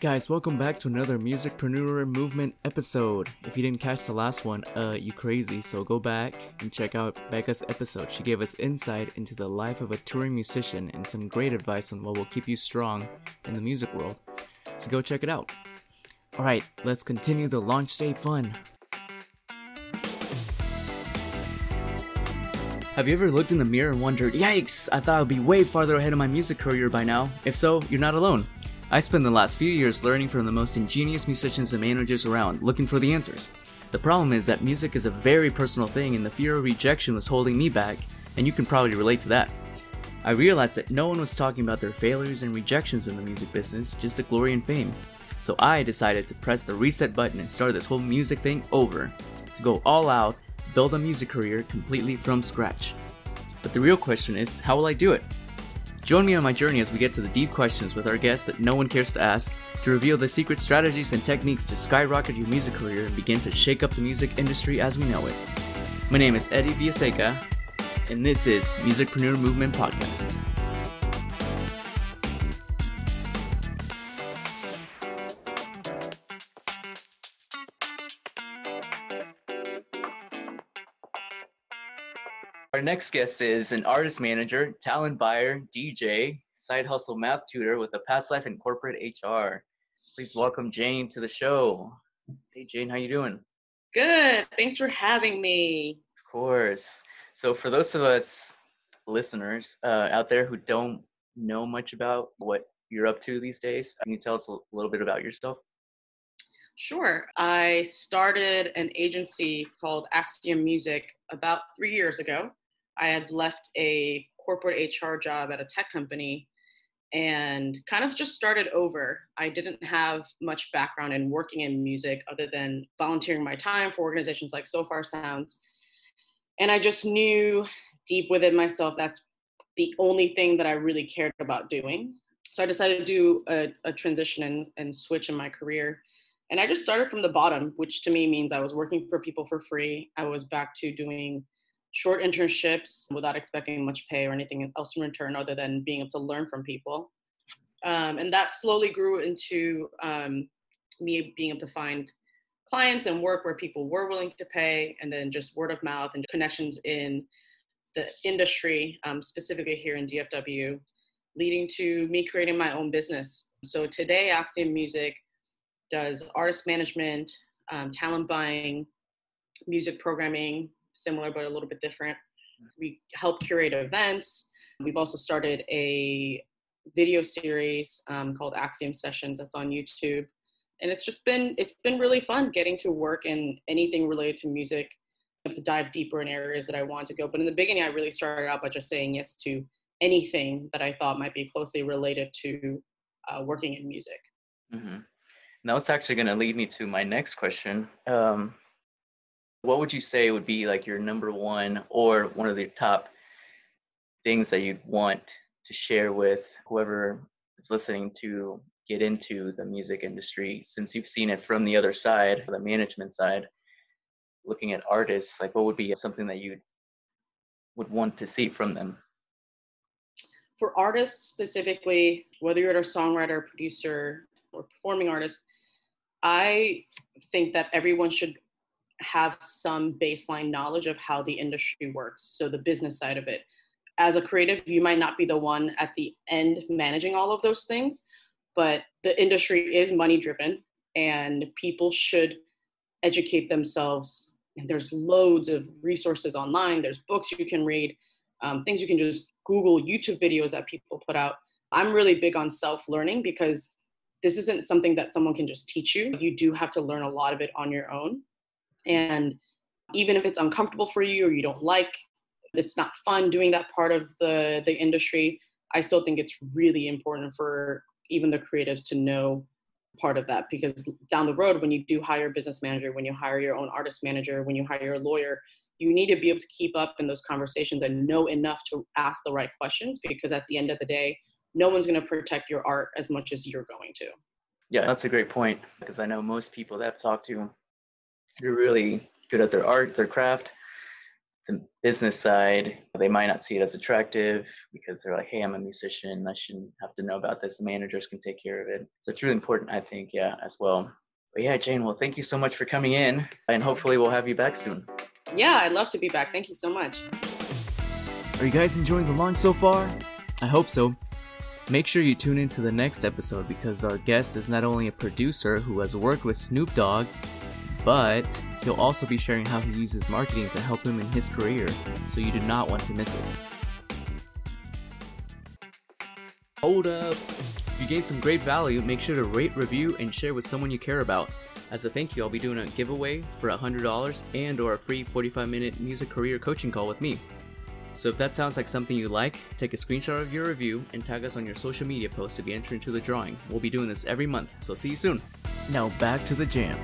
Guys, welcome back to another Musicpreneur Movement episode. If you didn't catch the last one, uh, you crazy, so go back and check out Becca's episode. She gave us insight into the life of a touring musician and some great advice on what will keep you strong in the music world. So go check it out. Alright, let's continue the launch day fun. Have you ever looked in the mirror and wondered, yikes, I thought I'd be way farther ahead of my music career by now? If so, you're not alone. I spent the last few years learning from the most ingenious musicians and managers around, looking for the answers. The problem is that music is a very personal thing, and the fear of rejection was holding me back, and you can probably relate to that. I realized that no one was talking about their failures and rejections in the music business, just the glory and fame. So I decided to press the reset button and start this whole music thing over. To go all out, build a music career completely from scratch. But the real question is, how will I do it? Join me on my journey as we get to the deep questions with our guests that no one cares to ask to reveal the secret strategies and techniques to skyrocket your music career and begin to shake up the music industry as we know it. My name is Eddie Villaseca, and this is Musicpreneur Movement Podcast. Our next guest is an artist manager, talent buyer, DJ, side hustle math tutor with a past life in corporate HR. Please welcome Jane to the show. Hey Jane, how you doing? Good. Thanks for having me. Of course. So for those of us listeners uh, out there who don't know much about what you're up to these days, can you tell us a little bit about yourself? Sure. I started an agency called Axiom Music about three years ago. I had left a corporate HR job at a tech company and kind of just started over. I didn't have much background in working in music other than volunteering my time for organizations like Sofar Sounds. And I just knew deep within myself that's the only thing that I really cared about doing. So I decided to do a, a transition and, and switch in my career. And I just started from the bottom, which to me means I was working for people for free. I was back to doing short internships without expecting much pay or anything else in return other than being able to learn from people. Um, and that slowly grew into um, me being able to find clients and work where people were willing to pay, and then just word of mouth and connections in the industry, um, specifically here in DFW, leading to me creating my own business. So today, Axiom Music does artist management, um, talent buying, music programming, similar but a little bit different. We help curate events. We've also started a video series um, called Axiom Sessions that's on YouTube, and it's just been it's been really fun getting to work in anything related to music. To dive deeper in areas that I want to go, but in the beginning, I really started out by just saying yes to anything that I thought might be closely related to uh, working in music. Mm-hmm. Now it's actually going to lead me to my next question. Um, what would you say would be like your number one or one of the top things that you'd want to share with whoever is listening to get into the music industry? Since you've seen it from the other side the management side looking at artists like what would be something that you would want to see from them? For artists specifically whether you're a songwriter producer or performing artist i think that everyone should have some baseline knowledge of how the industry works, so the business side of it. As a creative, you might not be the one at the end managing all of those things, but the industry is money driven and people should educate themselves. And there's loads of resources online, there's books you can read, um, things you can just Google, YouTube videos that people put out. I'm really big on self learning because this isn't something that someone can just teach you. You do have to learn a lot of it on your own. And even if it's uncomfortable for you or you don't like, it's not fun doing that part of the, the industry, I still think it's really important for even the creatives to know part of that because down the road, when you do hire a business manager, when you hire your own artist manager, when you hire a lawyer, you need to be able to keep up in those conversations and know enough to ask the right questions because at the end of the day, no one's going to protect your art as much as you're going to. Yeah, that's a great point because I know most people that I've talked to they're really good at their art, their craft. the business side, they might not see it as attractive because they're like, hey, I'm a musician. I shouldn't have to know about this. The managers can take care of it. So it's really important, I think, yeah, as well. But yeah, Jane, well, thank you so much for coming in, and hopefully we'll have you back soon. Yeah, I'd love to be back. Thank you so much. Are you guys enjoying the launch so far? I hope so. Make sure you tune in to the next episode because our guest is not only a producer who has worked with Snoop Dogg, but he'll also be sharing how he uses marketing to help him in his career, so you do not want to miss it. Hold up! If you gained some great value, make sure to rate, review, and share with someone you care about. As a thank you, I'll be doing a giveaway for $100 and or a free 45-minute music career coaching call with me. So if that sounds like something you like, take a screenshot of your review and tag us on your social media post to be entered into the drawing. We'll be doing this every month, so see you soon. Now back to the jam.